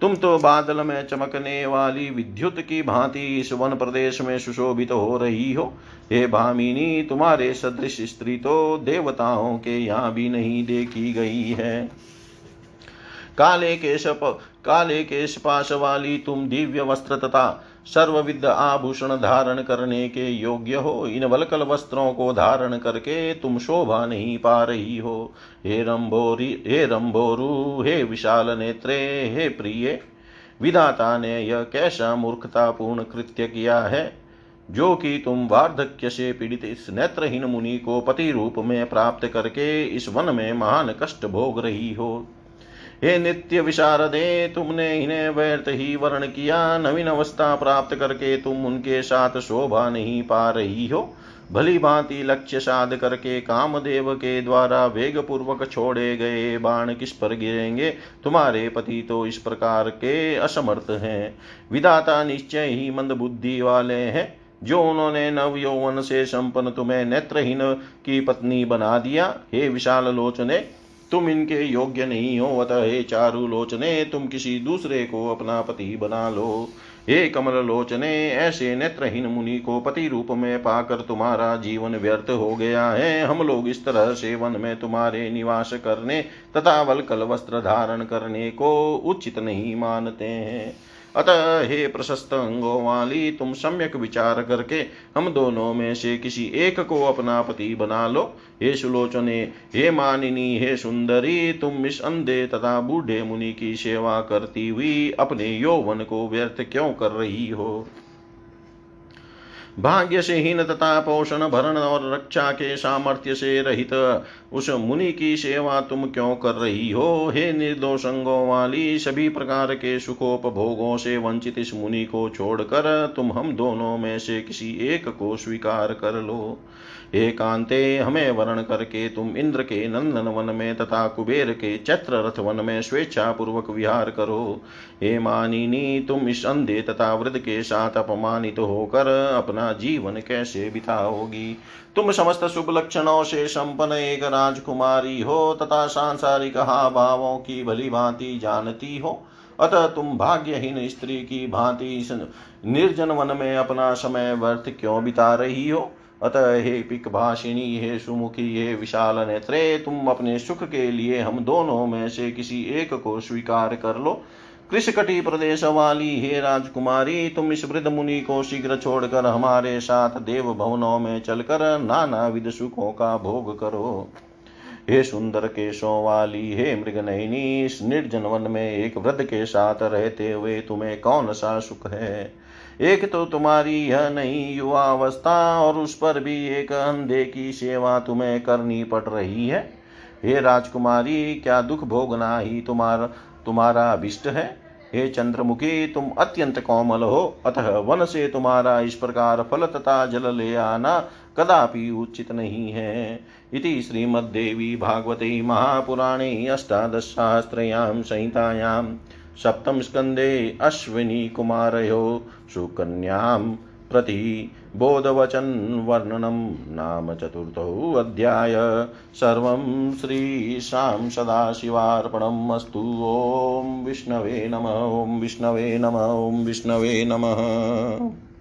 तुम तो बादल में चमकने वाली विद्युत की भांति इस वन प्रदेश में सुशोभित तो हो रही हो। हे भामिनी, तुम्हारे सदृश स्त्री तो देवताओं के यहाँ भी नहीं देखी गई है। काले केश काले केश पाश वाली तुम दिव्य वस्त्र तथा सर्वविद आभूषण धारण करने के योग्य हो। इन वलकल वस्त्रों को धारण करके तुम शोभा नहीं पा रही हो। हे रंभोरी, हे रंभोरु, हे विशाल नेत्रे, हे प्रिय, विधाता ने यह कैसा मूर्खतापूर्ण कृत्य किया है? जो कि तुम वार्धक्य से पीड़ित इस नेत्रहीन मुनि को पति रूप में प्राप्त करके इस वन में महान कष्ट भोग रही हो। हे नित्य विशारदे, तुमने इन्हें व्यर्थ ही वर्ण किया। नवीन अवस्था प्राप्त करके तुम उनके साथ शोभा नहीं पा रही हो। भली भांति लक्ष्य साध करके कामदेव के द्वारा वेग पूर्वक छोड़े गए बाण किस पर गिरेंगे? तुम्हारे पति तो इस प्रकार के असमर्थ हैं। विदाता निश्चय ही मंद बुद्धि वाले हैं। जो उन्होंने नव यौवन से संपन्न तुम्हें नेत्रहीन की पत्नी बना दिया। हे विशाल लोचने तुम इनके योग्य नहीं हो, अतः हे चारु लोचने, तुम किसी दूसरे को अपना पति बना लो। हे कमल लोचने, ऐसे नेत्रहीन मुनि को पति रूप में पाकर तुम्हारा जीवन व्यर्थ हो गया है। हम लोग इस तरह से वन में तुम्हारे निवास करने तथा वलकल वस्त्र धारण करने को उचित नहीं मानते हैं। अतः हे प्रशस्त अंगों वाली, तुम सम्यक विचार करके हम दोनों में से किसी एक को अपना पति बना लो। हे सुलोचने, हे मानिनी, हे सुंदरी, तुम इस अंधे तथा बूढ़े मुनि की सेवा करती हुई अपने यौवन को व्यर्थ क्यों कर रही हो? भाग्य से हीन तथा पोषण भरण और रक्षा के सामर्थ्य से रहित उस मुनि की सेवा तुम क्यों कर रही हो? हे निर्दोषंगों वाली, सभी प्रकार के सुखोपभोगों से वंचित इस मुनि को छोड़कर तुम हम दोनों में से किसी एक को स्वीकार कर लो। एकांते हमें वर्ण करके तुम इंद्र के नंदन वन में तथा कुबेर के चत्र रथ वन में स्वेच्छा पूर्वक विहार करो। हे मानिनी, तुम इस अंधे तथा वृद्ध के साथ अपमानित होकर अपना जीवन कैसे बिताओगी? तुम समस्त शुभ लक्षणों से संपन्न एक राजकुमारी हो, तथा सांसारिक भावों की भली भांति जानती हो। अतः तुम भाग्यहीन स्त्री की भांति निर्जन वन में अपना समय व्यर्थ क्यों बिता रही हो? अतः हे पिक भाषिणी हे सुमुखी, हे विशाल नेत्रे, तुम अपने सुख के लिए हम दोनों में से किसी एक को स्वीकार कर लो। कृषकटी प्रदेश वाली हे राजकुमारी, तुम इस वृद्ध मुनि को शीघ्र छोड़कर हमारे साथ देव भवनों में चलकर नाना विध सुखों का भोग करो। हे सुंदर केशों वाली हे मृग नयनी इस निर्जन वन में एक वृद्ध के साथ रहते हुए तुम्हें कौन सा सुख है? एक तो तुम्हारी यह नई युवावस्था और उस पर भी एक अंधे की सेवा तुम्हें करनी पड़ रही है। हे राजकुमारी, क्या दुख भोगना ही तुम्हारा तुम्हारा अभिष्ट है? हे चंद्रमुखी, तुम अत्यंत कोमल हो। अतः वन से तुम्हारा इस प्रकार फल तथा जल ले आना कदापि उचित नहीं है। इति श्रीमद्देवी भागवते महापुराणे अष्टादशशास्त्रयां संहितायां। सप्तम स्कंदे अश्विनी कुमारयो सुकन्यां प्रति बोधवचन वर्णनं नाम चतुर्थोऽध्याय सर्वं श्रीशां सदाशिवार्पणम् अस्तु। विष्णवे नम ओं विष्णवे नम ओं विष्णवे नमः।